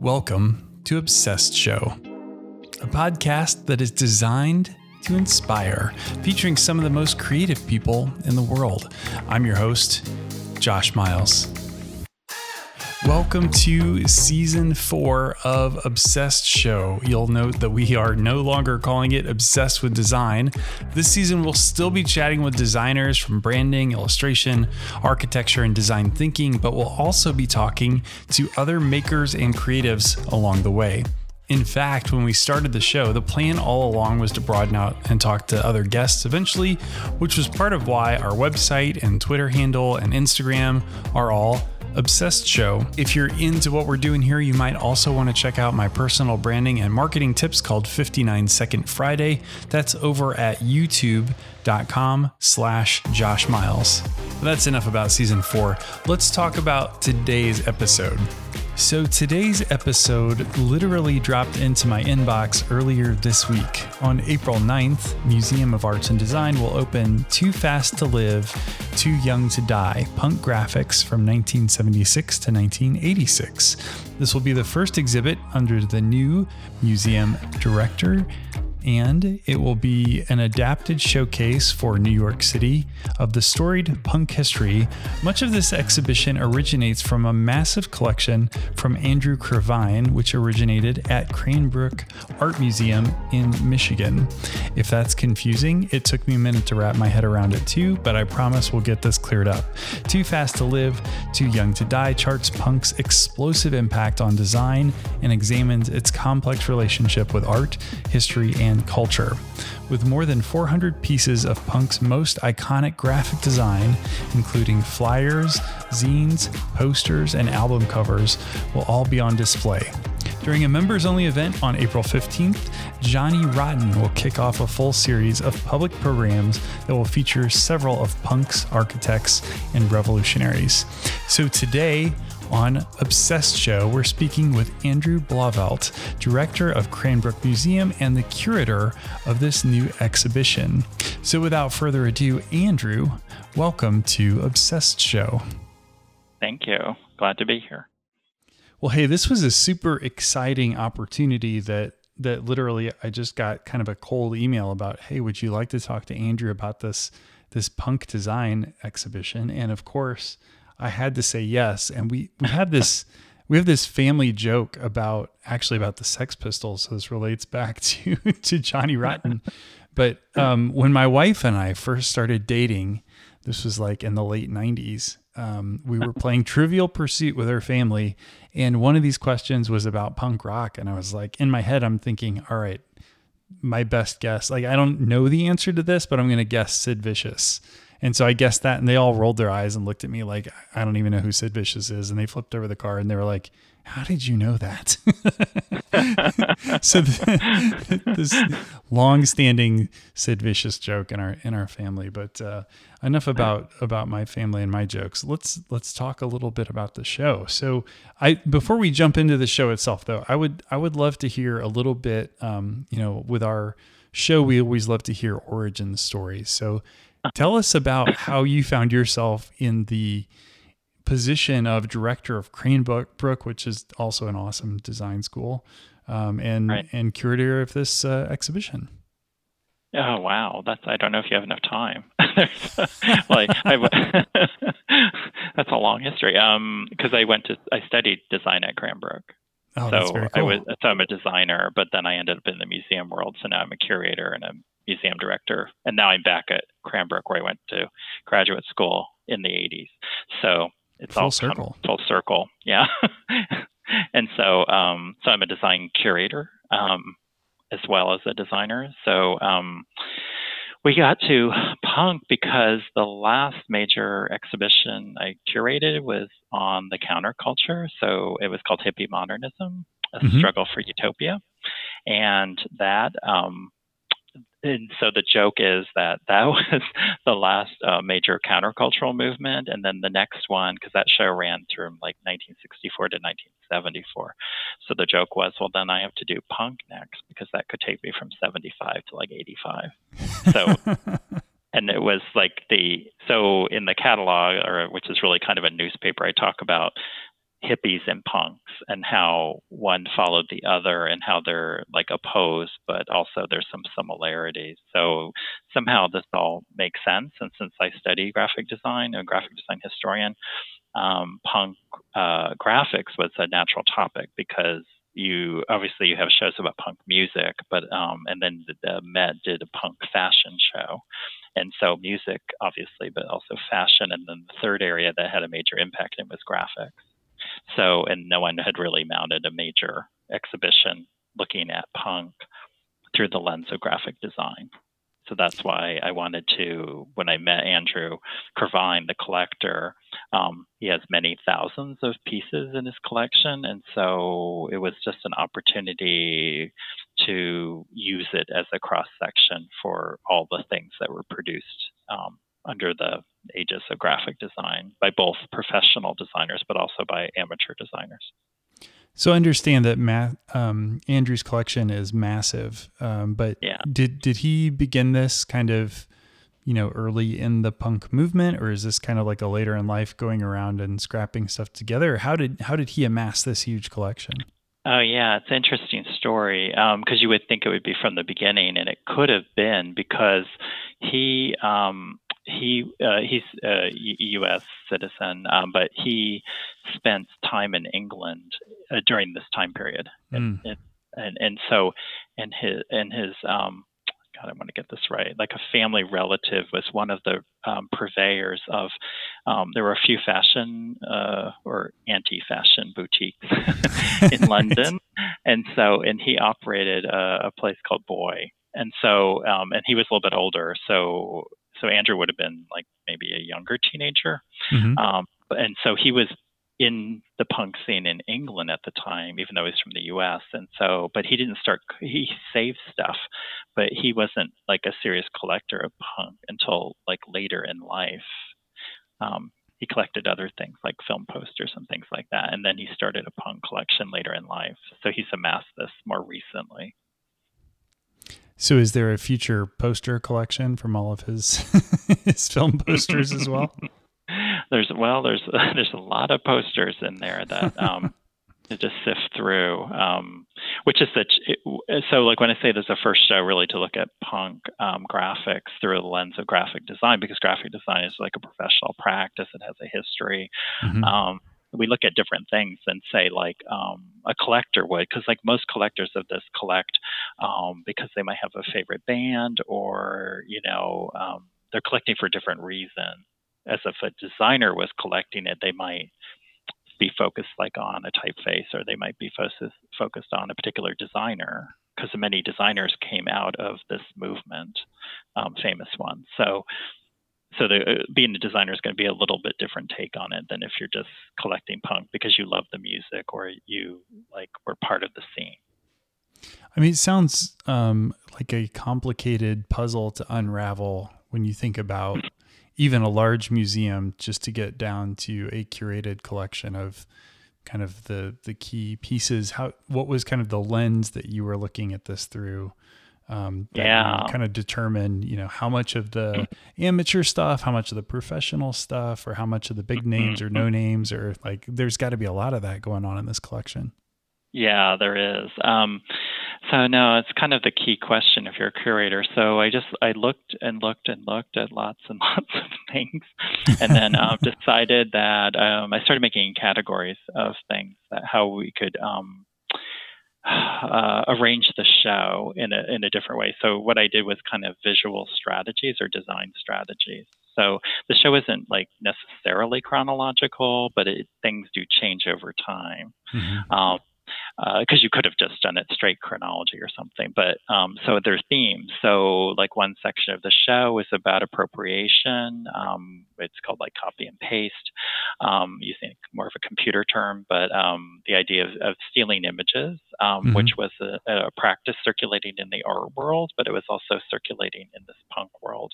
Welcome to Obsessed Show, a podcast that is designed to inspire, featuring some of the most creative people in the world. I'm your host, Josh Miles. Welcome to season four of Obsessed Show. You'll note that we are no longer calling it Obsessed with Design. This season, we'll still be chatting with designers from branding, illustration, architecture, and design thinking, but we'll also be talking to other makers and creatives along the way. In fact, when we started the show, the plan all along was to broaden out and talk to other guests eventually, which was part of why our website and Twitter handle and Instagram are all Obsessed Show. If you're into what we're doing here, you might also want to check out my personal branding and marketing tips called 59 Second Friday. That's over at youtube.com slash Josh Miles. That's enough about season four. Let's talk about today's episode. So, today's episode literally dropped into my inbox earlier this week. On April 9th, Museum of Arts and Design will open Too Fast to Live, Too Young to Die Punk Graphics from 1976 to 1986. This will be the first exhibit under the new museum director and it will be an adapted showcase for New York City of the storied punk history. Much of this exhibition originates from a massive collection from Andrew Krivine, which originated at Cranbrook Art Museum in Michigan. If that's confusing, it took me a minute to wrap my head around it too, but I promise we'll get this cleared up. Too Fast to Live, Too Young to Die charts punk's explosive impact on design and examines its complex relationship with art, history, and and culture. With more than 400 pieces of punk's most iconic graphic design, including flyers, zines, posters, and album covers, will all be on display. During a members only event on April 15th, Johnny Rotten will kick off a full series of public programs that will feature several of punk's architects and revolutionaries. So today, on Obsessed Show, we're speaking with Andrew Blauvelt, director of Cranbrook Museum and the curator of this new exhibition. So, without further ado, Andrew, welcome to Obsessed Show. Thank you. Glad to be here. Well, hey, this was a super exciting opportunity that that literally I just got kind of a cold email about, "Hey, would you like to talk to Andrew about this this punk design exhibition?" And of course, I had to say yes. And we, we had this, we have this family joke about actually about the Sex Pistols. So this relates back to, to Johnny Rotten. But um, when my wife and I first started dating, this was like in the late 90s. Um, we were playing Trivial Pursuit with her family, and one of these questions was about punk rock. And I was like, in my head, I'm thinking, all right, my best guess. Like, I don't know the answer to this, but I'm going to guess Sid Vicious. And so I guessed that, and they all rolled their eyes and looked at me like, I don't even know who Sid Vicious is. And they flipped over the card and they were like, How did you know that? so the, this long-standing Sid Vicious joke in our in our family. But uh, enough about about my family and my jokes. Let's let's talk a little bit about the show. So I before we jump into the show itself, though, I would I would love to hear a little bit. Um, you know, with our show, we always love to hear origin stories. So Tell us about how you found yourself in the position of director of Cranbrook, which is also an awesome design school, um, and right. and curator of this uh, exhibition. Oh wow, that's I don't know if you have enough time. like that's a long history. Um, because I went to I studied design at Cranbrook. Oh, so cool. I was so I'm a designer, but then I ended up in the museum world. So now I'm a curator and a museum director, and now I'm back at Cranbrook where I went to graduate school in the 80s. So it's full all circle. full circle, yeah. and so, um, so I'm a design curator um, as well as a designer. So um, we got to punk because the last major exhibition I curated was on the counterculture. So it was called Hippie Modernism, a mm-hmm. struggle for utopia, and that um, and so the joke is that that was the last uh, major countercultural movement, and then the next one, because that show ran from like 1964 to 1974. So the joke was, well, then I have to do punk next because that could take me from 75 to like 85. So. and it was like the so in the catalog or which is really kind of a newspaper i talk about hippies and punks and how one followed the other and how they're like opposed, but also there's some similarities. So somehow this all makes sense. And since I study graphic design, a graphic design historian, um, punk uh, graphics was a natural topic because you obviously you have shows about punk music, but um, and then the, the Met did a punk fashion show, and so music obviously, but also fashion, and then the third area that had a major impact in was graphics. So, and no one had really mounted a major exhibition looking at punk through the lens of graphic design. So that's why I wanted to, when I met Andrew Krivine, the collector, um, he has many thousands of pieces in his collection. And so it was just an opportunity to use it as a cross section for all the things that were produced um, under the aegis of graphic design by both professional designers, but also by amateur designers. So I understand that Ma- um, Andrew's collection is massive, um, but yeah. did did he begin this kind of, you know, early in the punk movement, or is this kind of like a later in life going around and scrapping stuff together? How did how did he amass this huge collection? Oh yeah, it's an interesting story because um, you would think it would be from the beginning, and it could have been because he um, he uh, he's a U.S. citizen, um, but he spent time in England uh, during this time period, mm. and, and and so and his and his um, God, I want to get this right. Like a family relative was one of the um, purveyors of. Um, there were a few fashion uh, or anti-fashion boutiques in London, and so and he operated a, a place called Boy, and so um, and he was a little bit older, so so Andrew would have been like maybe a younger teenager, mm-hmm. um, and so he was in the punk scene in England at the time, even though he's from the U.S. And so, but he didn't start. He saved stuff, but he wasn't like a serious collector of punk until like later in life. Um, he collected other things like film posters and things like that, and then he started a punk collection later in life. So he's amassed this more recently. So, is there a future poster collection from all of his his film posters as well? there's well, there's there's a lot of posters in there that um, to just sift through. Um, which is that so like when I say there's a first show really to look at punk um, graphics through the lens of graphic design because graphic design is like a professional practice. It has a history. Mm-hmm. Um, we look at different things and say like um, a collector would because like most collectors of this collect um, because they might have a favorite band or you know um, they're collecting for different reasons. As if a designer was collecting it they might be focused like on a typeface or they might be focused focused on a particular designer because many designers came out of this movement um, famous ones. So so the, uh, being a designer is going to be a little bit different take on it than if you're just collecting punk because you love the music or you like were part of the scene. I mean, it sounds um, like a complicated puzzle to unravel when you think about even a large museum just to get down to a curated collection of kind of the the key pieces. How what was kind of the lens that you were looking at this through? Um, yeah. kind of determine you know how much of the amateur stuff how much of the professional stuff or how much of the big names or no names or like there's got to be a lot of that going on in this collection. Yeah there is. Um, so no it's kind of the key question if you're a curator. So i just i looked and looked and looked at lots and lots of things and then um, decided that um, i started making categories of things that how we could um, uh, arrange the show in a, in a different way. So what I did was kind of visual strategies or design strategies. So the show isn't like necessarily chronological, but it, things do change over time. Mm-hmm. Um, because uh, you could have just done it straight chronology or something. But um, so there's themes. So like one section of the show is about appropriation. Um, it's called like copy and paste, um, using more of a computer term, but um, the idea of, of stealing images, um, mm-hmm. which was a, a, practice circulating in the art world, but it was also circulating in this punk world.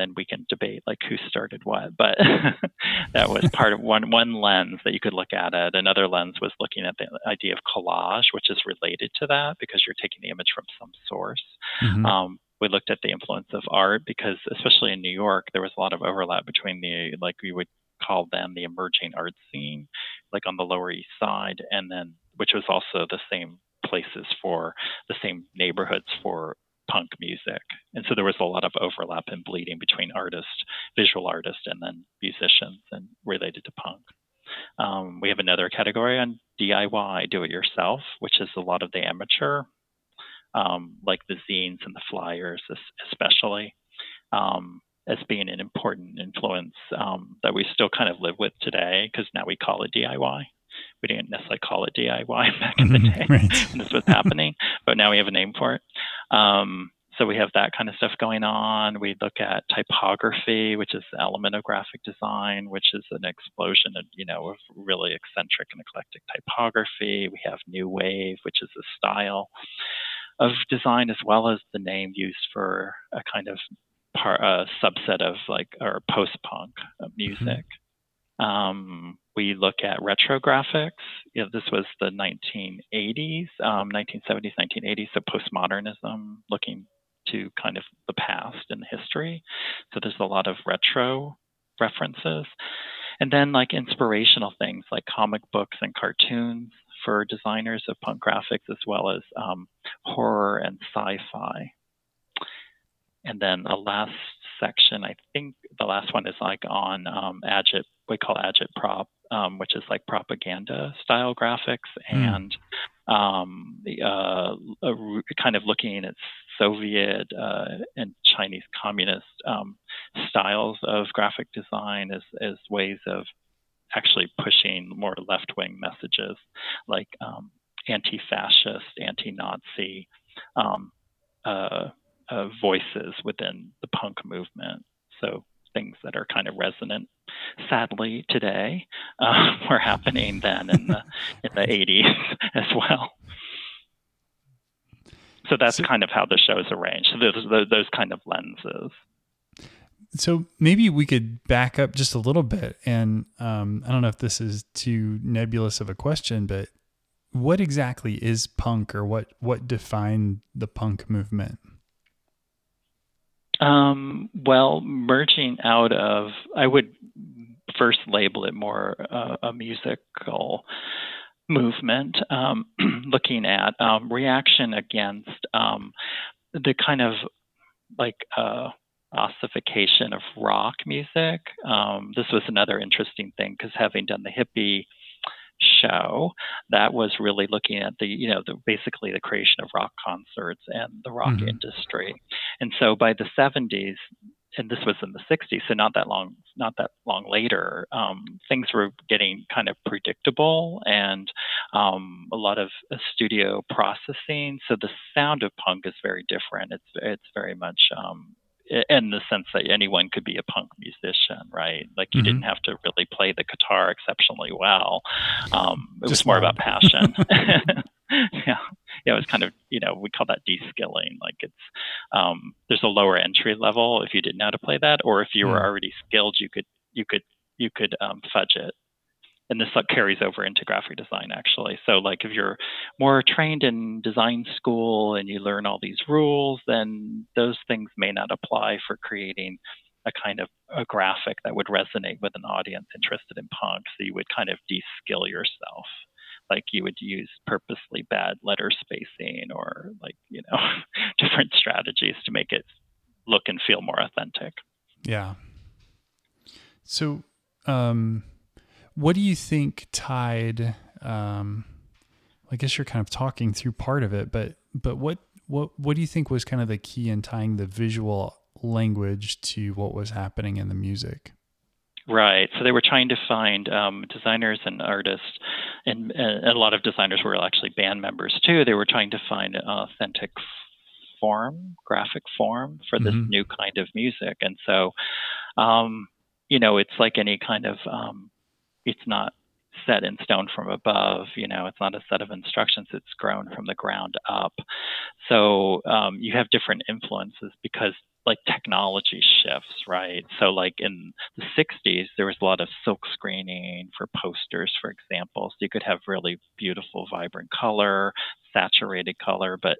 Then we can debate like who started what. But that was part of one one lens that you could look at it. Another lens was looking at the idea of collage, which is related to that because you're taking the image from some source. Mm-hmm. Um, we looked at the influence of art because, especially in New York, there was a lot of overlap between the like we would call them the emerging art scene, like on the Lower East Side, and then which was also the same places for the same neighborhoods for punk music. And so there was a lot of overlap and bleeding between artists, visual artists, and then musicians and related to punk. Um, we have another category on DIY, do it yourself, which is a lot of the amateur, um, like the zines and the flyers, especially, um, as being an important influence um, that we still kind of live with today because now we call it DIY we didn't necessarily call it DIY back in the day right. when this was happening, but now we have a name for it. Um, so we have that kind of stuff going on. We look at typography, which is the element of graphic design, which is an explosion of you know of really eccentric and eclectic typography. We have new wave, which is a style of design as well as the name used for a kind of part, a subset of like or post punk music. Um, we look at retro graphics. You know, this was the 1980s, um, 1970s, 1980s, so postmodernism, looking to kind of the past and history. So there's a lot of retro references. And then like inspirational things like comic books and cartoons for designers of punk graphics, as well as um, horror and sci-fi. And then the last section, I think the last one is like on um, agit, we call agitprop, um, which is like propaganda style graphics, mm. and um, uh, kind of looking at Soviet uh, and Chinese communist um, styles of graphic design as, as ways of actually pushing more left wing messages like um, anti fascist, anti Nazi um, uh, uh, voices within the punk movement. So things that are kind of resonant, sadly, today uh, were happening then in the in the 80s as well. So that's so, kind of how the show is arranged. So those, those, those kind of lenses. So maybe we could back up just a little bit, and um, I don't know if this is too nebulous of a question, but what exactly is punk, or what what defined the punk movement? Um, well, merging out of, I would first label it more uh, a musical movement, um, looking at um, reaction against um, the kind of like uh, ossification of rock music. Um, this was another interesting thing because having done the hippie show that was really looking at the you know the, basically the creation of rock concerts and the rock mm-hmm. industry so by the 70s and this was in the 60s so not that long not that long later um, things were getting kind of predictable and um, a lot of uh, studio processing so the sound of punk is very different it's it's very much um, in the sense that anyone could be a punk musician, right? Like you mm-hmm. didn't have to really play the guitar exceptionally well. Um, it Just was more about passion. yeah, yeah, it was kind of you know we call that de-skilling. Like it's um, there's a lower entry level if you didn't know how to play that, or if you were mm. already skilled, you could you could you could um, fudge it and this carries over into graphic design actually. So like if you're more trained in design school and you learn all these rules, then those things may not apply for creating a kind of a graphic that would resonate with an audience interested in punk. So you would kind of de-skill yourself. Like you would use purposely bad letter spacing or like, you know, different strategies to make it look and feel more authentic. Yeah. So um what do you think tied? Um, I guess you're kind of talking through part of it, but but what what what do you think was kind of the key in tying the visual language to what was happening in the music? Right. So they were trying to find um, designers and artists, and, and, a lot of designers were actually band members too. They were trying to find an authentic form, graphic form for this mm-hmm. new kind of music. And so, um, you know, it's like any kind of um, it's not set in stone from above. You know, it's not a set of instructions. It's grown from the ground up. So um, you have different influences because like technology shifts, right? So like in the 60s, there was a lot of silk screening for posters, for example. So you could have really beautiful, vibrant color, saturated color. But,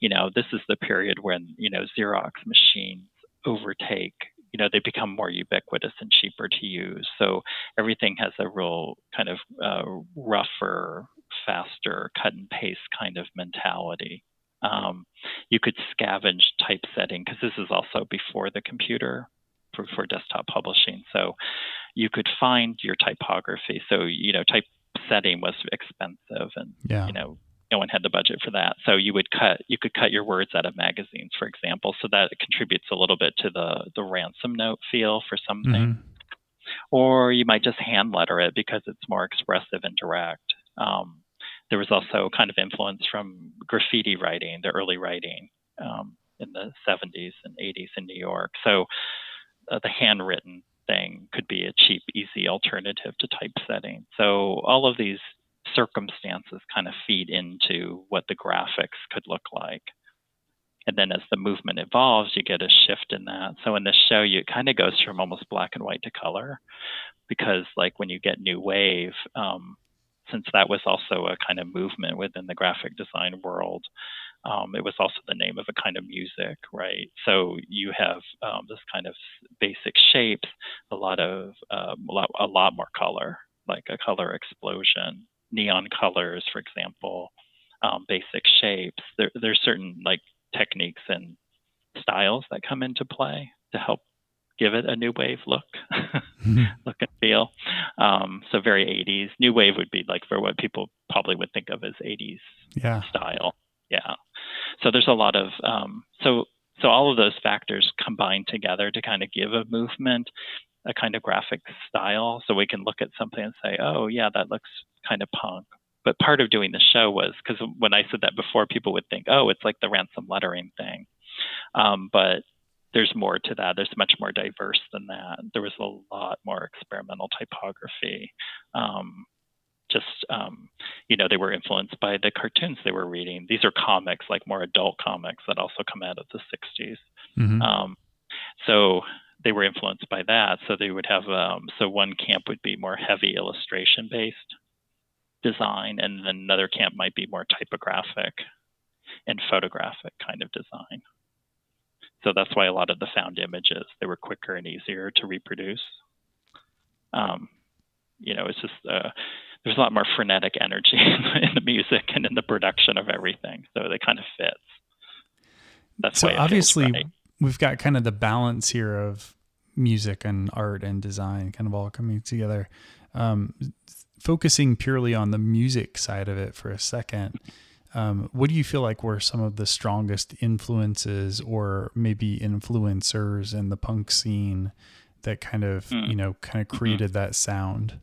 you know, this is the period when, you know, Xerox machines overtake you know they become more ubiquitous and cheaper to use. So everything has a real kind of uh, rougher, faster, cut and paste kind of mentality. Um, you could scavenge typesetting because this is also before the computer for, for desktop publishing. So you could find your typography. So you know typesetting was expensive, and yeah. you know no one had the budget for that. So you would cut you could cut your words out of magazines, for example. So that contributes a little bit to the the ransom note feel for something. Mm-hmm. Or you might just hand letter it because it's more expressive and direct. Um, there was also kind of influence from graffiti writing, the early writing um, in the 70s and 80s in New York. So uh, the handwritten thing could be a cheap, easy alternative to typesetting. So all of these circumstances kind of feed into what the graphics could look like. And then as the movement evolves, you get a shift in that. So in this show, you, it kind of goes from almost black and white to color because, like, when you get New Wave, um, since that was also a kind of movement within the graphic design world, um, it was also the name of a kind of music, right? So you have um, this kind of basic shapes, a lot of um, a, lot, a lot more color, like a color explosion neon colors, for example, um, basic shapes. There, there's certain like techniques and styles that come into play to help give it a new wave look, mm-hmm. look and feel. Um, so very 80s. New wave would be like for what people probably would think of as 80s yeah. style. Yeah. So there's a lot of um, so so all of those factors combine together to kind of give a movement a kind of graphic style so we can look at something and say oh yeah that looks kind of punk. But part of doing the show was because when i said that before people would think oh it's like the ransom lettering thing. Um, but there's more to that. There's much more diverse than that. There was a lot more experimental typography. Um, just um, you know they were influenced by the cartoons they were reading. These are comics like more adult comics that also come out of the 60s mm-hmm. um, so they were influenced by that. So they would have um, so one camp would be more heavy illustration based design, and then another camp might be more typographic and photographic kind of design. So that's why a lot of the found images they were quicker and easier to reproduce. Um, you know, it's just uh, there's a lot more frenetic energy in the music and in the production of everything, so they kind of fits. That's so obviously right we've got kind of the balance here of music and art and design kind of all coming together. Um, focusing purely on the music side of it for a second, um, what do you feel like were some of the strongest influences or maybe influencers in the punk scene that kind of, mm. you know, kind of mm-hmm. created mm-hmm. that sound?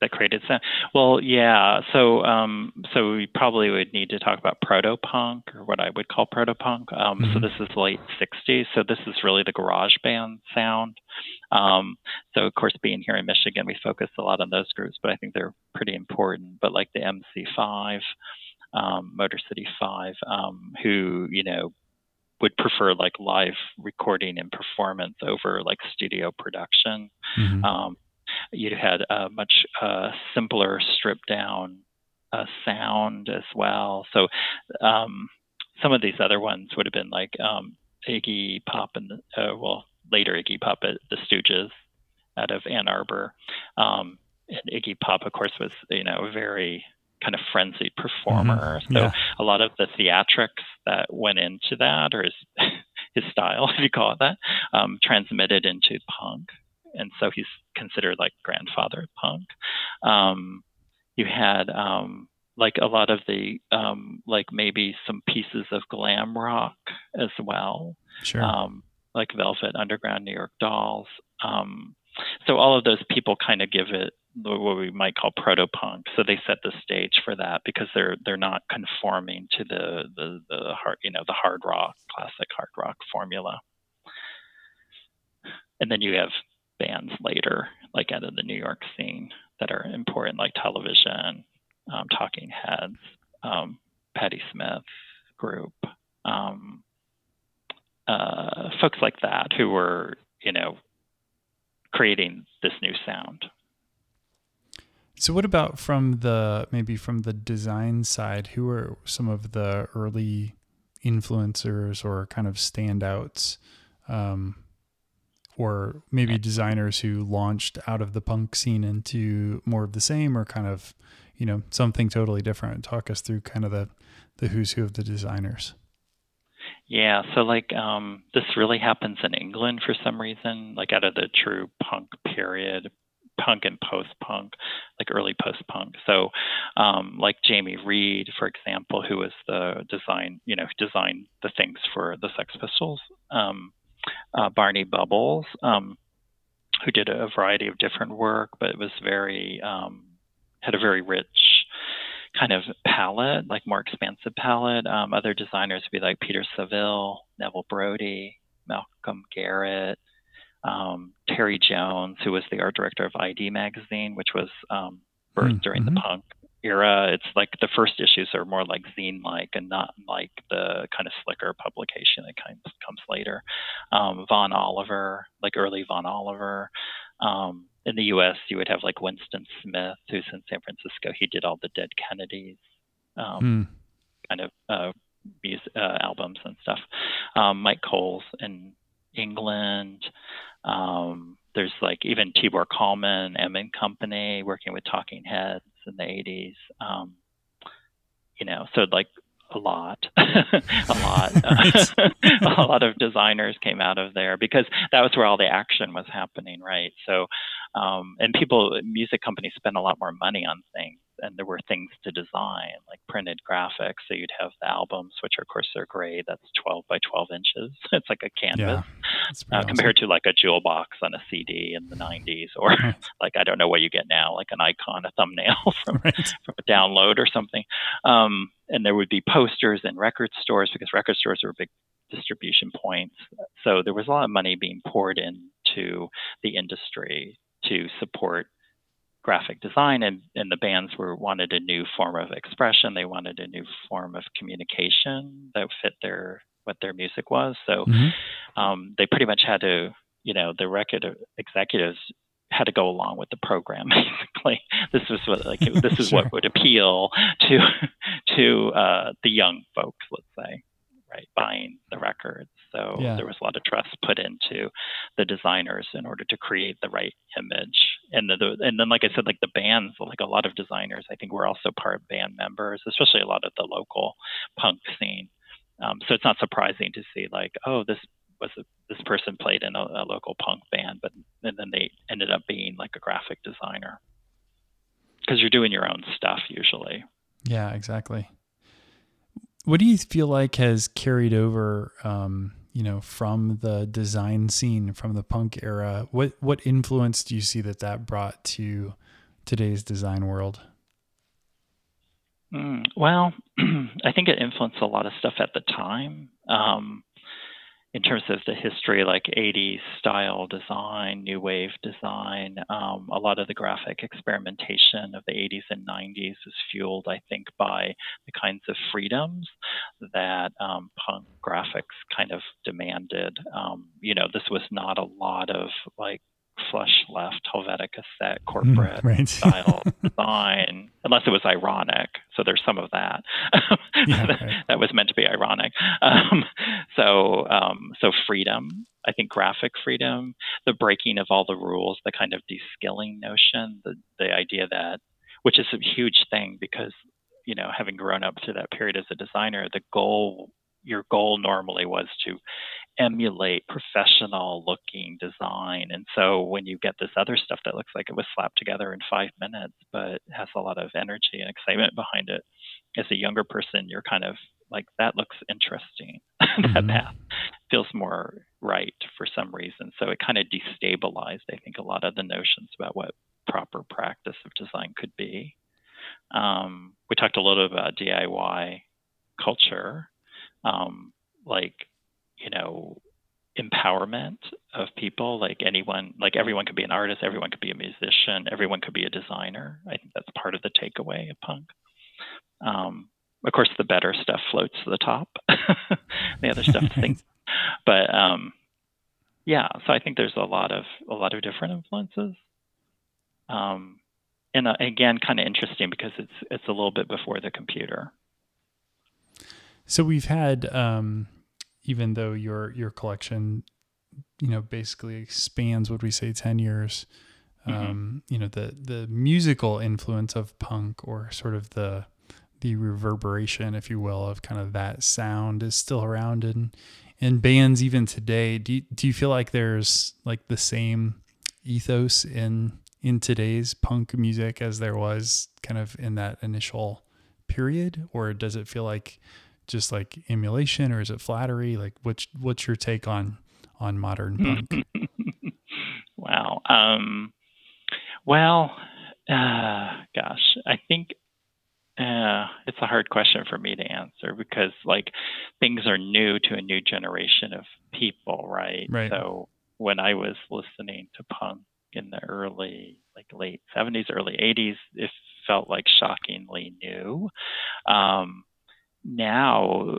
That created sound. Well, yeah. So, um, so we probably would need to talk about proto punk or what I would call proto punk. Um, mm-hmm. So this is late '60s. So this is really the garage band sound. Um, so of course, being here in Michigan, we focus a lot on those groups, but I think they're pretty important. But like the MC5, um, Motor City Five, um, who you know would prefer like live recording and performance over like studio production. Mm-hmm. You had a much uh, simpler, stripped down uh, sound as well. So um, some of these other ones would have been like um, Iggy Pop and uh, well later Iggy Pop at the Stooges out of Ann Arbor. Um, and Iggy Pop, of course, was you know a very kind of frenzied performer. Mm-hmm. Yeah. So a lot of the theatrics that went into that, or his his style, if you call it that, um, transmitted into punk and so he's considered like grandfather punk. Um, you had um, like a lot of the um, like maybe some pieces of glam rock as well, sure. Um, like Velvet Underground, New York Dolls. Um, so all of those people kind of give it what we might call proto punk. So they set the stage for that because they're they're not conforming to the the the hard you know the hard rock classic hard rock formula. And then you have bands later, like out of the New York scene, that are important, like Television, um, Talking Heads, um, Patti Smith group, um, uh, folks like that who were, you know, creating this new sound. So, what about from the maybe from the design side? Who are some of the early influencers or kind of standouts um, or maybe designers who launched out of the punk scene into more of the same or kind of, you know, something totally different. Talk us through kind of the the who's who of the designers. Yeah, so like um, this really happens in England for some reason, like out of the true punk period, punk and post punk, like early post punk. So, um, like Jamie Reid, for example, who was the design, you know, designed the things for the Sex Pistols. Um, uh, Barney Bubbles, um, who did a variety of different work, but it was very um, had a very rich kind of palette, like more expansive palette. Um, other designers would be like Peter Saville, Neville Brody, Malcolm Garrett, um, Terry Jones, who was the art director of ID magazine, which was um, birthed mm-hmm. during the mm-hmm. punk era. It's like the first issues are more like zine like and not like the kind of slicker publication that kind of comes later. Um, Vaughan Oliver, like early Vaughan Oliver. Um, in the US, you would have like Winston Smith, who's in San Francisco. He did all the Dead Kennedys um, mm. kind of uh, music, uh, albums and stuff. Um, Mike Coles in England. Um, there's like even Tibor Kalman, M and Company, working with Talking Heads in the 80s. Um, you know, so like a lot, a lot, a lot of designers came out of there because that was where all the action was happening, right? So, um, and people, music companies spend a lot more money on things and there were things to design like printed graphics. So you'd have the albums, which of course are great. That's 12 by 12 inches. it's like a canvas yeah, uh, awesome. compared to like a jewel box on a CD in the 90s, or right. like I don't know what you get now, like an icon, a thumbnail from right. from a download or something. Um, and there would be posters in record stores because record stores were big distribution points. So there was a lot of money being poured into the industry to support graphic design and, and the bands were wanted a new form of expression they wanted a new form of communication that fit their what their music was so mm-hmm. um, they pretty much had to you know the record executives had to go along with the program basically this was what like this is sure. what would appeal to to uh, the young folks let's say right buying the records so yeah. there was a lot of trust put into the designers in order to create the right image. And the, the, and then like I said, like the bands, like a lot of designers, I think were also part band members, especially a lot of the local punk scene. Um, so it's not surprising to see like, oh, this was a, this person played in a, a local punk band, but and then they ended up being like a graphic designer because you're doing your own stuff usually. Yeah, exactly. What do you feel like has carried over um, you know, from the design scene from the punk era. What what influence do you see that that brought to today's design world? Mm, well, I think it influenced a lot of stuff at the time. Um, in terms of the history, like 80s style design, new wave design, um, a lot of the graphic experimentation of the 80s and 90s is fueled, I think, by the kinds of freedoms that um, punk graphics kind of demanded. Um, you know, this was not a lot of like flush left Helvetica set mm, corporate right. style design, unless it was ironic. So there's some of that yeah, right. that was meant to be ironic. Um, so um, so freedom, I think graphic freedom, the breaking of all the rules, the kind of de-skilling notion, the the idea that which is a huge thing because you know having grown up through that period as a designer, the goal your goal normally was to emulate professional looking design. And so when you get this other stuff that looks like it was slapped together in five minutes, but has a lot of energy and excitement behind it, as a younger person, you're kind of like, that looks interesting. Mm-hmm. that path feels more right for some reason. So it kind of destabilized, I think, a lot of the notions about what proper practice of design could be. Um, we talked a little about DIY culture. Um, like you know, empowerment of people. Like anyone, like everyone could be an artist, everyone could be a musician, everyone could be a designer. I think that's part of the takeaway of punk. Um, of course, the better stuff floats to the top. the other stuff, things, but um, yeah. So I think there's a lot of a lot of different influences. Um, and uh, again, kind of interesting because it's it's a little bit before the computer. So we've had um, even though your your collection you know basically spans would we say 10 years mm-hmm. um, you know the the musical influence of punk or sort of the the reverberation if you will of kind of that sound is still around in in bands even today do you, do you feel like there's like the same ethos in in today's punk music as there was kind of in that initial period or does it feel like just like emulation or is it flattery like what's what's your take on on modern punk wow um well uh gosh i think uh, it's a hard question for me to answer because like things are new to a new generation of people, right? Right. So when I was listening to punk in the early like late 70s, early 80s, it felt like shockingly new. Um, now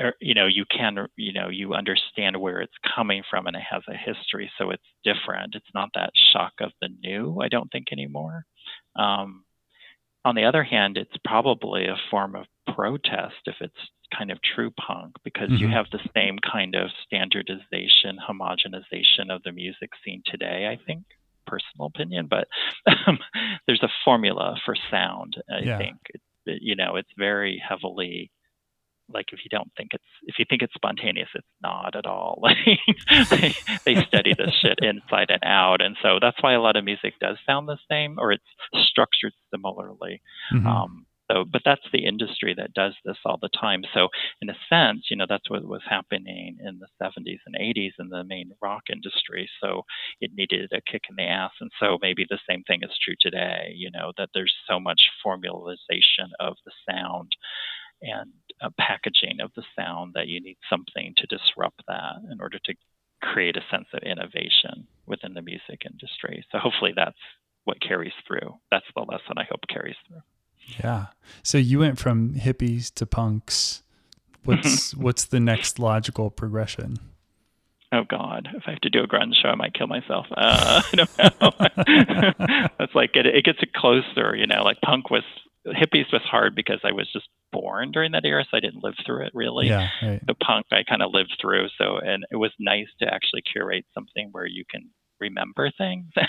er, you know you can you know you understand where it's coming from and it has a history so it's different it's not that shock of the new i don't think anymore um, on the other hand it's probably a form of protest if it's kind of true punk because mm-hmm. you have the same kind of standardization homogenization of the music scene today i think personal opinion but um, there's a formula for sound i yeah. think you know it's very heavily like if you don't think it's if you think it's spontaneous it's not at all. Like they, they study this shit inside and out. And so that's why a lot of music does sound the same or it's structured similarly. Mm-hmm. um, so but that's the industry that does this all the time so in a sense you know that's what was happening in the 70s and 80s in the main rock industry so it needed a kick in the ass and so maybe the same thing is true today you know that there's so much formalization of the sound and packaging of the sound that you need something to disrupt that in order to create a sense of innovation within the music industry. So hopefully that's what carries through. That's the lesson I hope carries through. Yeah. So you went from hippies to punks. What's what's the next logical progression? Oh God! If I have to do a grunge show, I might kill myself. Uh, I don't know. That's like it, it gets closer. You know, like punk was hippies was hard because I was just born during that era, so I didn't live through it really. Yeah, right. The punk I kind of lived through, so and it was nice to actually curate something where you can remember things. And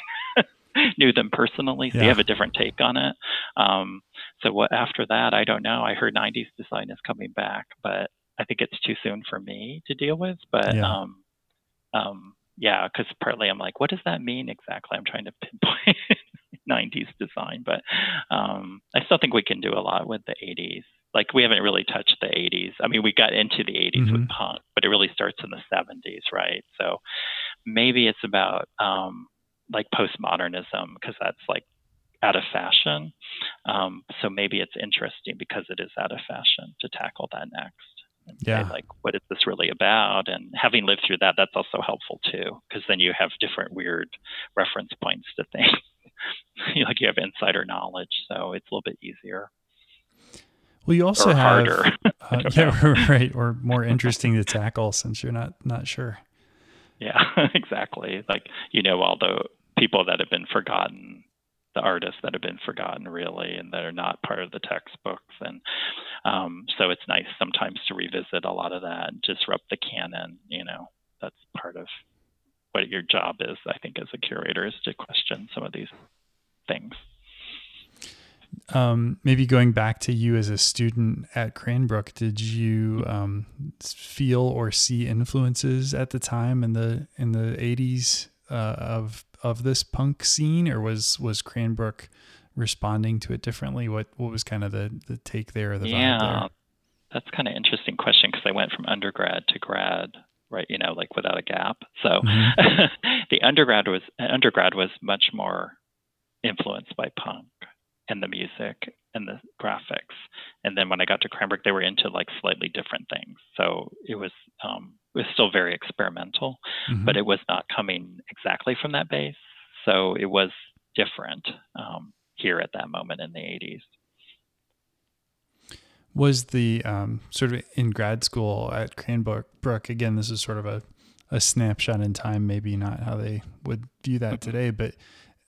knew them personally, so yeah. you have a different take on it. Um, so what after that, I don't know. I heard '90s design is coming back, but I think it's too soon for me to deal with. But yeah. um, um, yeah, because partly I'm like, what does that mean exactly? I'm trying to pinpoint 90s design, but um, I still think we can do a lot with the 80s. Like we haven't really touched the 80s. I mean, we got into the 80s mm-hmm. with punk, but it really starts in the 70s, right? So maybe it's about um, like postmodernism because that's like out of fashion. Um, so maybe it's interesting because it is out of fashion to tackle that next. And yeah. Say, like, what is this really about? And having lived through that, that's also helpful too, because then you have different weird reference points to things. like you have insider knowledge, so it's a little bit easier. Well, you also or have harder. uh, yeah, right, or more interesting to tackle since you're not not sure. Yeah, exactly. Like you know all the people that have been forgotten, the artists that have been forgotten really, and that are not part of the textbooks, and um, so it's nice sometimes to revisit a lot of that and disrupt the canon. You know, that's part of what your job is, I think, as a curator, is to question some of these things. Um, maybe going back to you as a student at Cranbrook, did you um, feel or see influences at the time in the in the eighties uh, of of this punk scene, or was was Cranbrook responding to it differently? What what was kind of the the take there, the yeah, vibe there? That's kind of interesting question because I went from undergrad to grad right? You know, like without a gap. So mm-hmm. the undergrad was undergrad was much more influenced by punk and the music and the graphics. And then when I got to Cranbrook, they were into like slightly different things. So it was um, it was still very experimental, mm-hmm. but it was not coming exactly from that base. So it was different um, here at that moment in the 80s was the um, sort of in grad school at Cranbrook. Brook, again, this is sort of a, a snapshot in time, maybe not how they would view that mm-hmm. today, but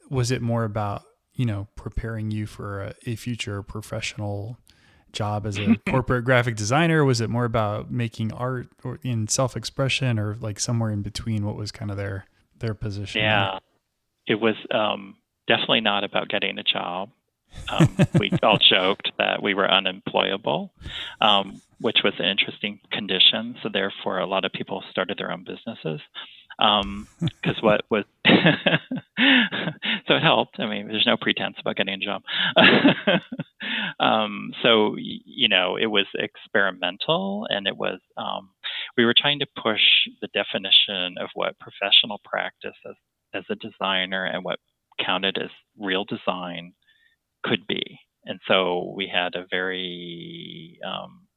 was it more about, you know, preparing you for a, a future professional job as a corporate graphic designer? Was it more about making art or in self-expression, or like somewhere in between? What was kind of their their position? Yeah, it was um, definitely not about getting a job. Um, we all joked that we were unemployable, um, which was an interesting condition. So therefore, a lot of people started their own businesses because um, what was so it helped. I mean, there's no pretense about getting a job. um, so you know, it was experimental, and it was um, we were trying to push the definition of what professional practice as as a designer and what counted as real design could be. And so we had a very um,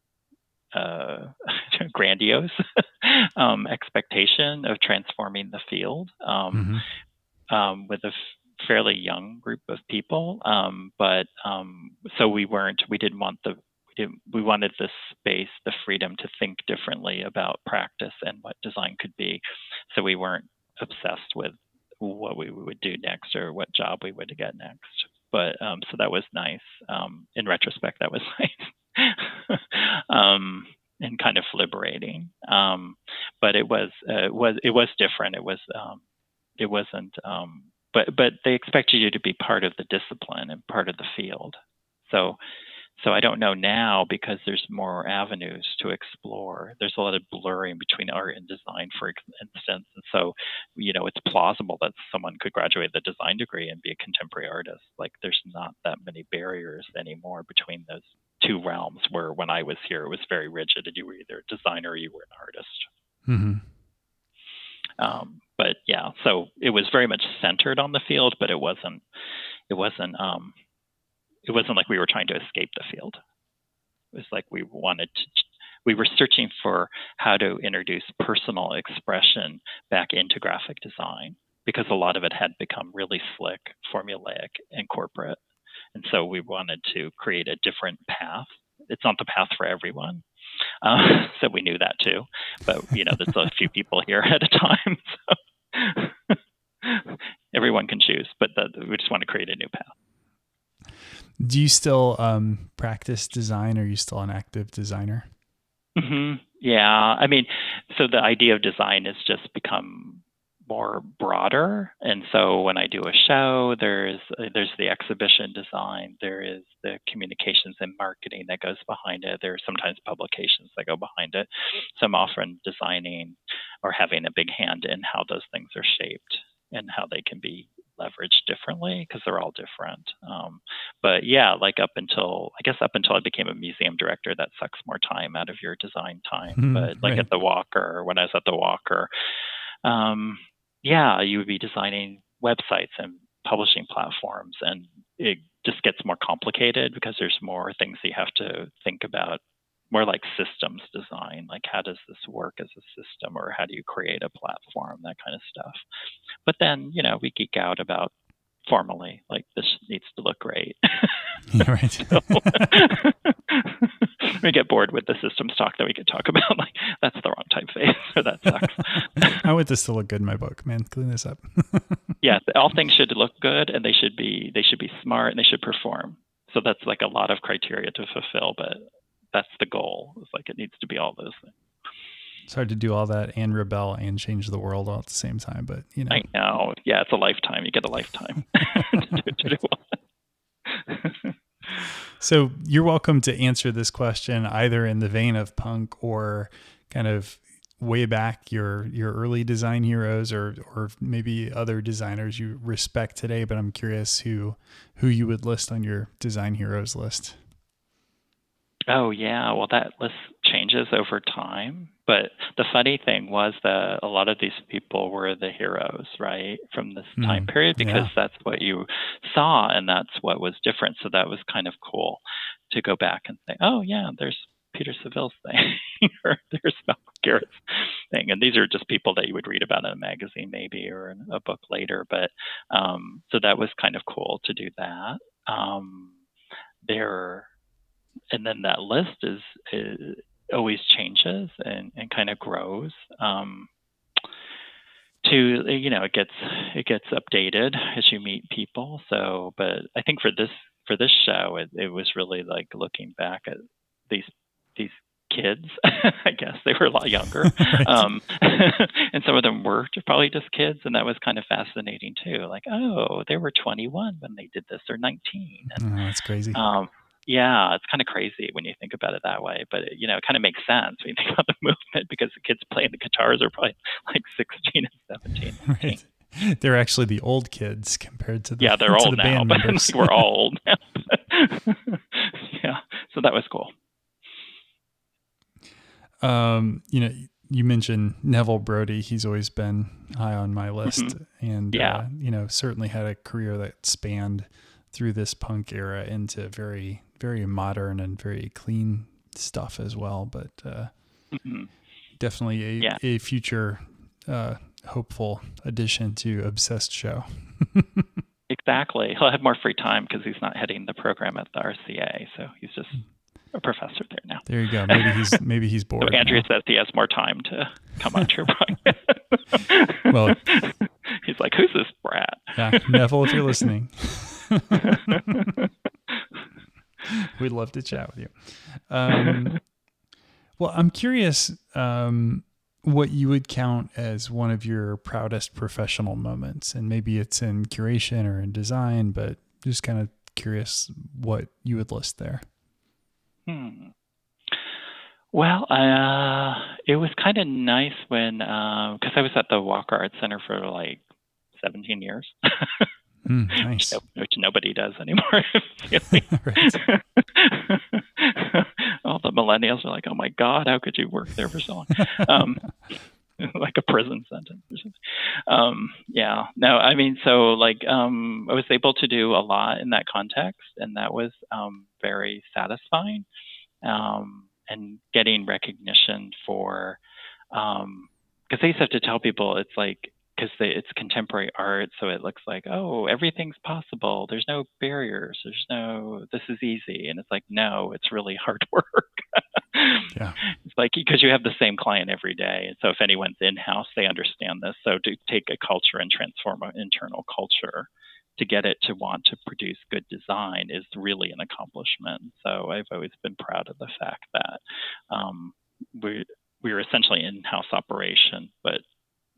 uh, grandiose um, expectation of transforming the field um, mm-hmm. um, with a f- fairly young group of people. Um, but um, so we weren't, we didn't want the, we, didn't, we wanted the space, the freedom to think differently about practice and what design could be. So we weren't obsessed with what we would do next or what job we would get next. But um, so that was nice. Um, in retrospect, that was nice. um, and kind of liberating. Um, but it was uh, it was it was different. It was um, it wasn't. Um, but but they expected you to be part of the discipline and part of the field. So so I don't know now because there's more avenues to explore. There's a lot of blurring between art and design, for instance. And so, you know, it's plausible that someone could graduate the design degree and be a contemporary artist. Like there's not that many barriers anymore between those two realms where when I was here, it was very rigid and you were either a designer or you were an artist. Mm-hmm. Um, but yeah, so it was very much centered on the field, but it wasn't, it wasn't, um, it wasn't like we were trying to escape the field. It was like we wanted to, we were searching for how to introduce personal expression back into graphic design because a lot of it had become really slick, formulaic, and corporate. And so we wanted to create a different path. It's not the path for everyone. Uh, so we knew that too. But, you know, there's a few people here at a time. So everyone can choose, but the, we just want to create a new path. Do you still um, practice design? Or are you still an active designer? Mm-hmm. Yeah. I mean, so the idea of design has just become more broader. And so when I do a show, there's there's the exhibition design, there is the communications and marketing that goes behind it. There are sometimes publications that go behind it. So I'm often designing or having a big hand in how those things are shaped and how they can be leveraged differently because they're all different. Um, but yeah, like up until I guess up until I became a museum director, that sucks more time out of your design time. Mm, but like right. at the Walker, when I was at the Walker, um, yeah, you would be designing websites and publishing platforms, and it just gets more complicated because there's more things you have to think about. More like systems design, like how does this work as a system, or how do you create a platform, that kind of stuff. But then, you know, we geek out about formally, like this needs to look great. right. we get bored with the systems talk that we could talk about. Like that's the wrong typeface, or that sucks. I want this to look good in my book, man. Clean this up. yeah, all things should look good, and they should be they should be smart, and they should perform. So that's like a lot of criteria to fulfill, but that's the goal. It's like it needs to be all those things. It's hard to do all that and rebel and change the world all at the same time, but you know. I know. Yeah, it's a lifetime. You get a lifetime to, do, to do so you're welcome to answer this question either in the vein of punk or kind of way back your your early design heroes or or maybe other designers you respect today but i'm curious who who you would list on your design heroes list. Oh yeah. Well that list changes over time but the funny thing was that a lot of these people were the heroes, right, from this mm, time period because yeah. that's what you saw and that's what was different. So that was kind of cool to go back and say, oh, yeah, there's Peter Saville's thing or there's Malcolm Garrett's thing. And these are just people that you would read about in a magazine maybe or in a book later. But um, so that was kind of cool to do that. Um, there, and then that list is, is always changes and, and kind of grows. Um, to you know, it gets it gets updated as you meet people. So, but I think for this for this show, it, it was really like looking back at these these kids. I guess they were a lot younger, right. um, and some of them were probably just kids, and that was kind of fascinating too. Like, oh, they were 21 when they did this, or 19. And, oh, that's crazy. Um, yeah, it's kind of crazy when you think about it that way, but you know, it kind of makes sense when you think about the movement because the kids playing the guitars are probably like 16 and 17. Right. They're actually the old kids compared to the yeah, they're old the now, but we're all old now. yeah, so that was cool. Um, you know, you mentioned Neville Brody. He's always been high on my list, mm-hmm. and yeah, uh, you know, certainly had a career that spanned through this punk era into very, very modern and very clean stuff as well. But uh, mm-hmm. definitely a, yeah. a future uh, hopeful addition to Obsessed Show. exactly. He'll have more free time because he's not heading the program at the RCA, so he's just a professor there now. There you go. Maybe he's maybe he's bored. so Andrea now. says he has more time to come on your podcast. well, he's like, "Who's this brat?" Yeah, Neville, if you're listening, we'd love to chat with you. Um, well, I'm curious um, what you would count as one of your proudest professional moments, and maybe it's in curation or in design, but just kind of curious what you would list there. Hmm. Well, uh, it was kind of nice when, because uh, I was at the Walker Art Center for like 17 years. mm, nice. which, which, nobody does anymore. All the millennials are like, "Oh my God, how could you work there for so long?" Um, like a prison sentence. Um, yeah, no, I mean, so like um, I was able to do a lot in that context, and that was um, very satisfying. Um, and getting recognition for, because um, I used to have to tell people it's like because it's contemporary art, so it looks like oh everything's possible. There's no barriers. There's no this is easy, and it's like no, it's really hard work. yeah, it's like because you have the same client every day, and so if anyone's in house, they understand this. So to take a culture and transform an internal culture to get it to want to produce good design is really an accomplishment. So I've always been proud of the fact that um, we we were essentially in-house operation, but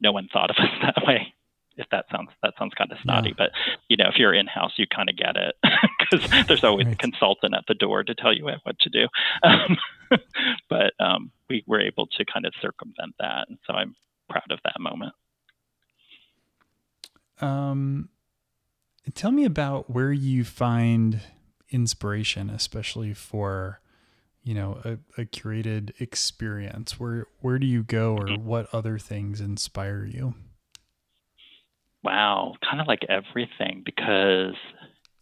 no one thought of us that way. If that sounds that sounds kind of snotty, yeah. but you know, if you're in house, you kind of get it because there's always right. a consultant at the door to tell you what to do. Um, but um, we were able to kind of circumvent that, and so I'm proud of that moment. Um, tell me about where you find inspiration, especially for you know a, a curated experience? Where where do you go or mm-hmm. what other things inspire you? Wow kind of like everything because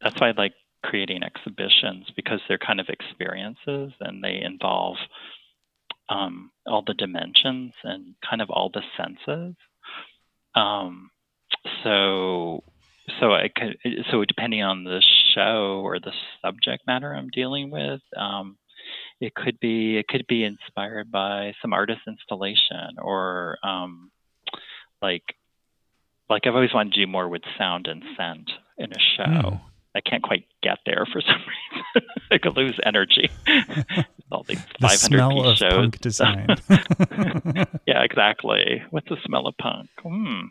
that's why i like creating exhibitions because they're kind of experiences and they involve um, all the dimensions and kind of all the senses. Um, so so I could, so depending on the show or the subject matter I'm dealing with, um, it could be it could be inspired by some artist installation or um, like like I've always wanted to do more with sound and scent in a show. Mm. I can't quite get there for some reason. I could lose energy. All these the 500 piece shows. Punk design. yeah, exactly. What's the smell of punk? Hmm.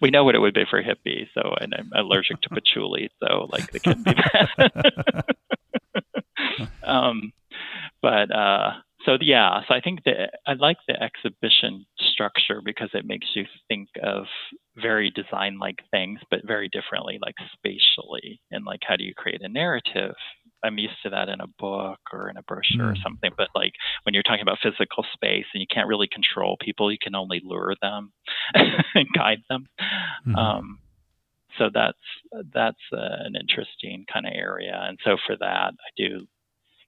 we know what it would be for hippie, so and I'm allergic to patchouli, so like it can be that. um, but uh, so yeah, so I think that I like the exhibition structure because it makes you think of very design-like things, but very differently, like spatially, and like how do you create a narrative? I'm used to that in a book or in a brochure mm. or something, but like when you're talking about physical space and you can't really control people, you can only lure them and guide them. Mm. Um, so that's that's uh, an interesting kind of area, and so for that, I do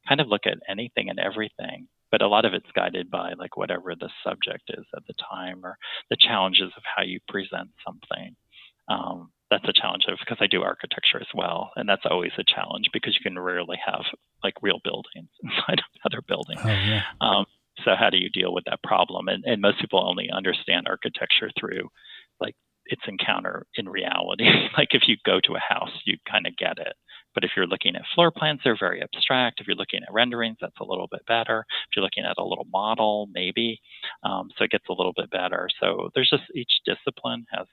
kind of look at anything and everything, but a lot of it's guided by like whatever the subject is at the time or the challenges of how you present something. Um, that's a challenge of because I do architecture as well, and that's always a challenge because you can rarely have like real buildings inside of other buildings. Oh, yeah. um, so how do you deal with that problem? And, and most people only understand architecture through like its encounter in reality. like if you go to a house, you kind of get it But if you're looking at floor plans, they're very abstract. If you're looking at renderings, that's a little bit better. If you're looking at a little model, maybe. Um, so it gets a little bit better. So there's just each discipline has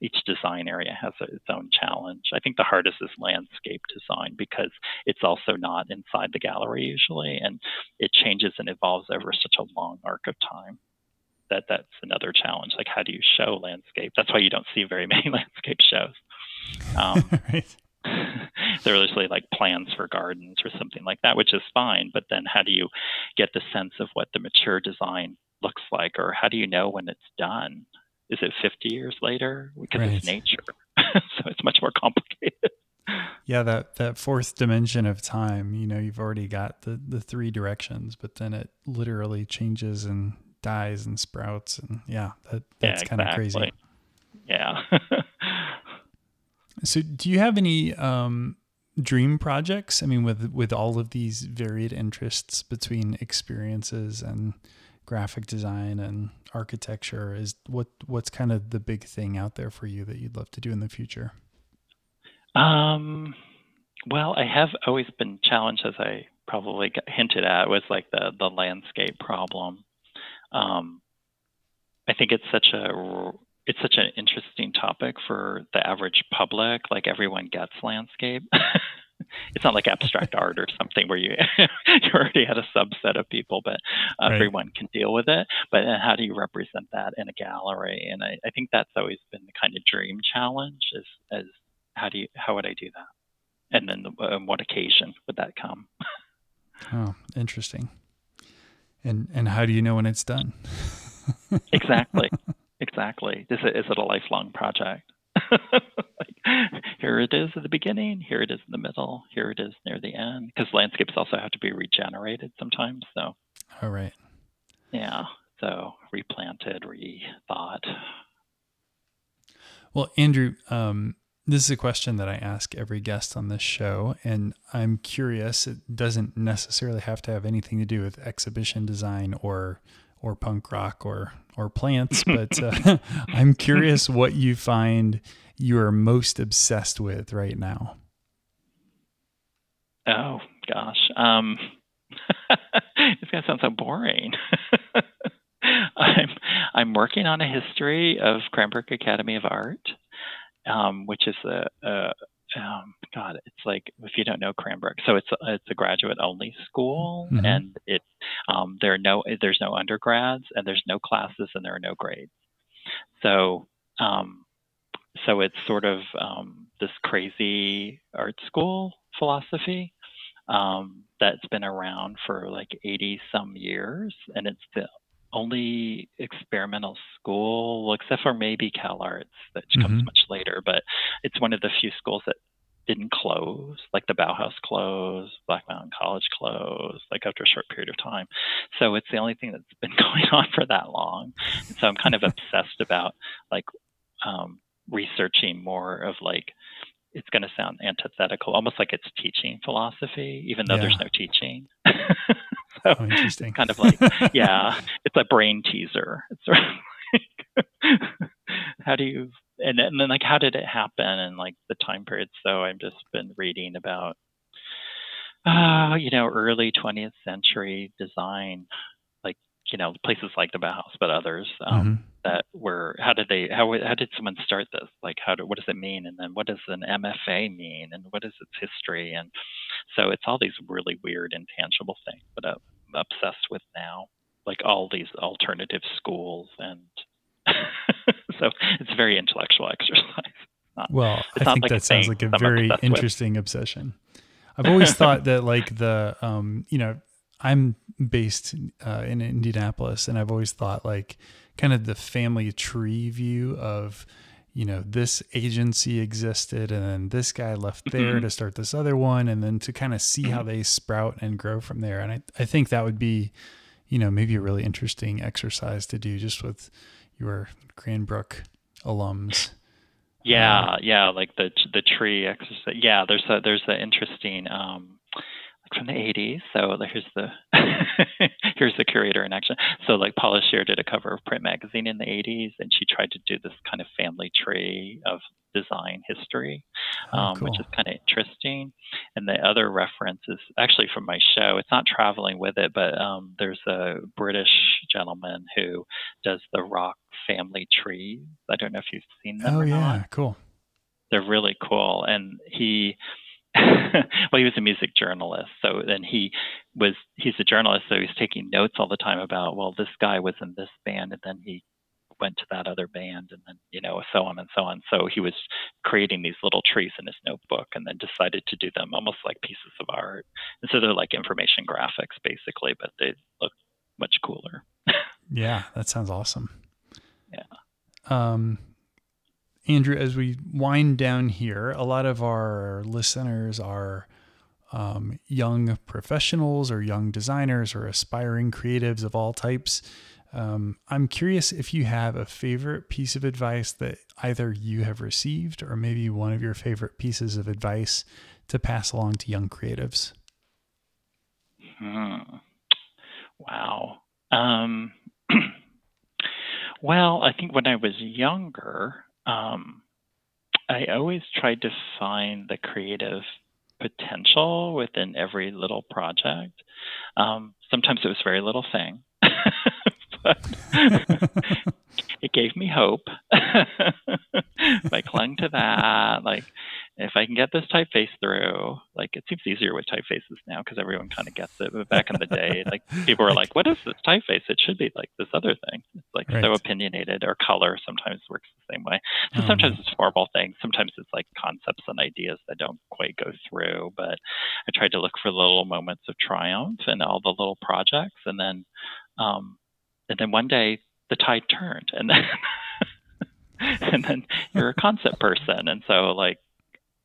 each design area has its own challenge. I think the hardest is landscape design because it's also not inside the gallery usually, and it changes and evolves over such a long arc of time. That that's another challenge. Like, how do you show landscape? That's why you don't see very many landscape shows. Um, right. they're usually like plans for gardens or something like that, which is fine. But then how do you get the sense of what the mature design looks like, or how do you know when it's done? Is it 50 years later? Because right. it's nature, so it's much more complicated. Yeah, that that fourth dimension of time. You know, you've already got the the three directions, but then it literally changes and dies and sprouts, and yeah, that that's yeah, kind of crazy. Yeah. So, do you have any um, dream projects? I mean, with with all of these varied interests between experiences and graphic design and architecture, is what what's kind of the big thing out there for you that you'd love to do in the future? Um, well, I have always been challenged, as I probably hinted at, was like the the landscape problem. Um, I think it's such a it's such an interesting topic for the average public. Like everyone gets landscape. it's not like abstract art or something where you you already had a subset of people, but right. everyone can deal with it. But how do you represent that in a gallery? And I, I think that's always been the kind of dream challenge: is as how do you how would I do that? And then the, um, what occasion would that come? oh, interesting. And and how do you know when it's done? exactly. Exactly. Is it, is it a lifelong project? like, here it is at the beginning, here it is in the middle, here it is near the end. Because landscapes also have to be regenerated sometimes. So, all right. Yeah. So replanted, rethought. Well, Andrew, um, this is a question that I ask every guest on this show, and I'm curious. It doesn't necessarily have to have anything to do with exhibition design or or punk rock or or plants, but uh, I'm curious what you find you are most obsessed with right now. Oh gosh, um, it's gonna sound so boring. I'm I'm working on a history of Cranbrook Academy of Art, um, which is a, a um, God, it's like if you don't know Cranbrook, so it's a, it's a graduate only school, mm-hmm. and it um, there are no there's no undergrads, and there's no classes, and there are no grades. So um, so it's sort of um, this crazy art school philosophy um, that's been around for like 80 some years, and it's the only experimental school, except for maybe Cal Arts, that mm-hmm. comes much later. But it's one of the few schools that didn't close, like the Bauhaus closed, Black Mountain College closed, like after a short period of time. So it's the only thing that's been going on for that long. And so I'm kind of obsessed about like um, researching more of like it's going to sound antithetical, almost like it's teaching philosophy, even though yeah. there's no teaching. so oh, interesting. kind of like, yeah, it's a brain teaser. It's sort of like, how do you, and, and then like, how did it happen and like the time period? So I've just been reading about, uh, you know, early 20th century design, you know, places like the Bauhaus, but others um, mm-hmm. that were, how did they, how, how did someone start this? Like, how do, what does it mean? And then what does an MFA mean? And what is its history? And so it's all these really weird, intangible things, but I'm obsessed with now, like all these alternative schools. And so it's very intellectual exercise. Not, well, I think like that sounds like a very interesting with. obsession. I've always thought that like the, um, you know, I'm based uh, in Indianapolis, and I've always thought like kind of the family tree view of you know, this agency existed and then this guy left there mm-hmm. to start this other one and then to kind of see how mm-hmm. they sprout and grow from there. And I, I think that would be, you know, maybe a really interesting exercise to do just with your Cranbrook alums. Yeah, um, yeah, like the the tree exercise. Yeah, there's a there's an interesting um from the 80s. So here's the here's the curator in action. So like Paula Scher did a cover of Print magazine in the 80s, and she tried to do this kind of family tree of design history, oh, um, cool. which is kind of interesting. And the other reference is actually from my show. It's not traveling with it, but um, there's a British gentleman who does the rock family tree. I don't know if you've seen them. Oh yeah, not. cool. They're really cool, and he well, he was a music journalist. So then he was, he's a journalist. So he's taking notes all the time about, well, this guy was in this band and then he went to that other band and then, you know, so on and so on. So he was creating these little trees in his notebook and then decided to do them almost like pieces of art. And so they're like information graphics basically, but they look much cooler. yeah, that sounds awesome. Yeah. Um, Andrew, as we wind down here, a lot of our listeners are um, young professionals or young designers or aspiring creatives of all types. Um, I'm curious if you have a favorite piece of advice that either you have received or maybe one of your favorite pieces of advice to pass along to young creatives. Hmm. Wow. Um, well, I think when I was younger, um, I always tried to find the creative potential within every little project. Um, sometimes it was very little thing, but it gave me hope. I clung to that. Like, if I can get this typeface through, like it seems easier with typefaces now because everyone kind of gets it. But back in the day, like people were like, "What is this typeface? It should be like this other thing." It's like right. so opinionated, or color sometimes works the same way. So mm-hmm. sometimes it's formal things, sometimes it's like concepts and ideas that don't quite go through. But I tried to look for little moments of triumph in all the little projects, and then, um, and then one day the tide turned, and then. and then you're a concept person and so like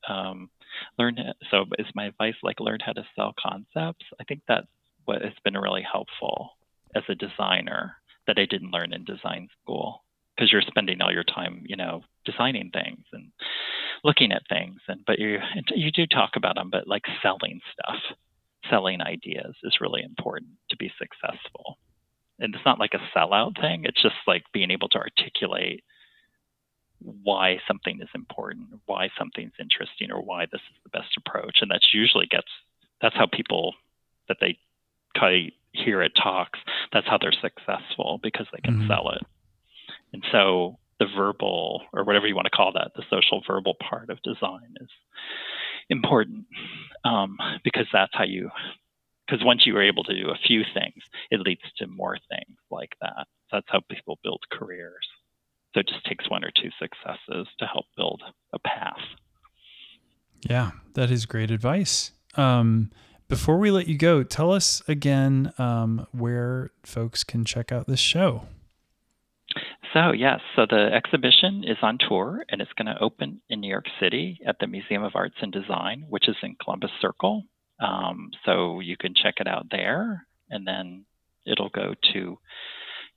um, learn. So is my advice like learn how to sell concepts? I think that's what has been really helpful as a designer that I didn't learn in design school because you're spending all your time, you know, designing things and looking at things, and but you you do talk about them, but like selling stuff, selling ideas is really important to be successful. And it's not like a sellout thing; it's just like being able to articulate why something is important, why something's interesting, or why this is the best approach. And that's usually gets that's how people that they kind of hear it talks. That's how they're successful because they can mm-hmm. sell it. And so the verbal or whatever you want to call that, the social verbal part of design is important um, because that's how you. Because once you are able to do a few things, it leads to more things like that. That's how people build careers. So it just takes one or two successes to help build a path. Yeah, that is great advice. Um, before we let you go, tell us again um, where folks can check out this show. So, yes, so the exhibition is on tour and it's going to open in New York City at the Museum of Arts and Design, which is in Columbus Circle. Um, so you can check it out there and then it'll go to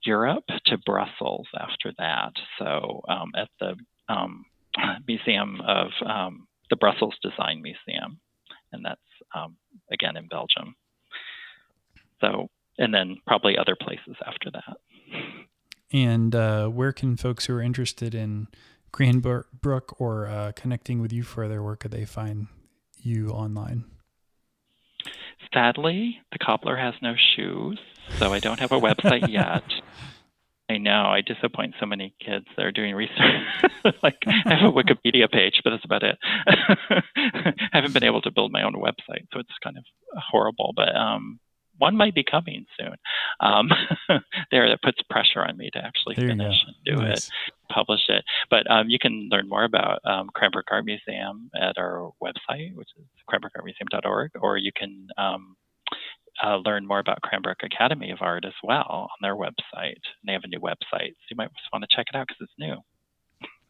Europe to Brussels after that. So um, at the um, Museum of um, the Brussels Design Museum, and that's um, again in Belgium. So and then probably other places after that. And uh, where can folks who are interested in Cranbrook or uh, connecting with you for their work, could they find you online? Sadly, the cobbler has no shoes, so I don't have a website yet. I know I disappoint so many kids that are doing research. like I have a Wikipedia page, but that's about it. I haven't been able to build my own website, so it's kind of horrible. But um, one might be coming soon. Um, there, that puts pressure on me to actually there finish and do nice. it, publish it. But um, you can learn more about um, Cranbrook Art Museum at our website, which is cranbrookartmuseum.org, or you can um, uh, learn more about Cranbrook Academy of Art as well on their website. They have a new website, so you might just want to check it out because it's new.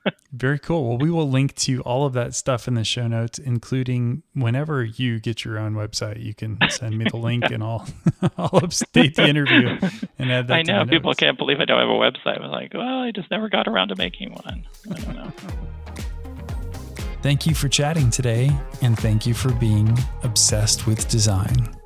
Very cool. Well, we will link to all of that stuff in the show notes, including whenever you get your own website, you can send me the link and I'll I'll update the interview and add that. I know people notes. can't believe I don't have a website. I'm like, well, I just never got around to making one. I don't know. Thank you for chatting today, and thank you for being obsessed with design.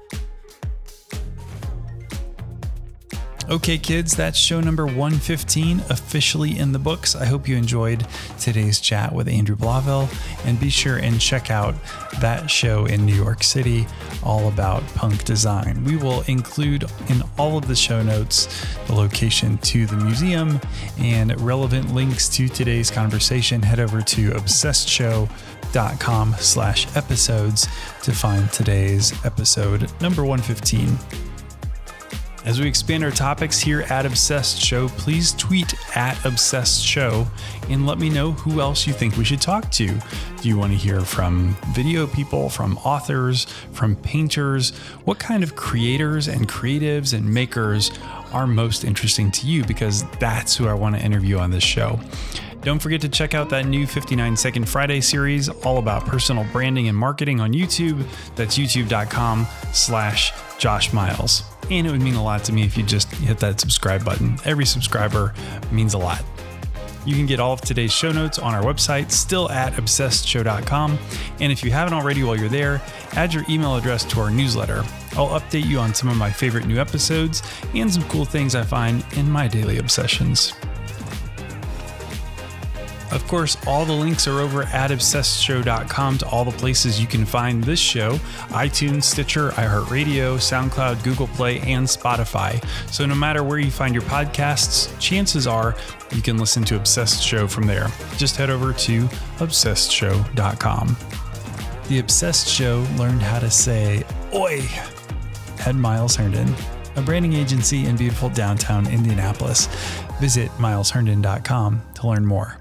Okay, kids, that's show number 115 officially in the books. I hope you enjoyed today's chat with Andrew Blauvelt, and be sure and check out that show in New York City all about punk design. We will include in all of the show notes the location to the museum and relevant links to today's conversation. Head over to obsessedshow.com slash episodes to find today's episode number 115. As we expand our topics here at Obsessed Show, please tweet at Obsessed Show and let me know who else you think we should talk to. Do you want to hear from video people, from authors, from painters? What kind of creators and creatives and makers are most interesting to you? Because that's who I want to interview on this show. Don't forget to check out that new 59 Second Friday series all about personal branding and marketing on YouTube. That's youtube.com slash Josh Miles. And it would mean a lot to me if you just hit that subscribe button. Every subscriber means a lot. You can get all of today's show notes on our website, still at obsessedshow.com. And if you haven't already while you're there, add your email address to our newsletter. I'll update you on some of my favorite new episodes and some cool things I find in my daily obsessions. Of course, all the links are over at obsessedshow.com to all the places you can find this show iTunes, Stitcher, iHeartRadio, SoundCloud, Google Play, and Spotify. So no matter where you find your podcasts, chances are you can listen to Obsessed Show from there. Just head over to obsessedshow.com. The Obsessed Show learned how to say oi at Miles Herndon, a branding agency in beautiful downtown Indianapolis. Visit milesherndon.com to learn more.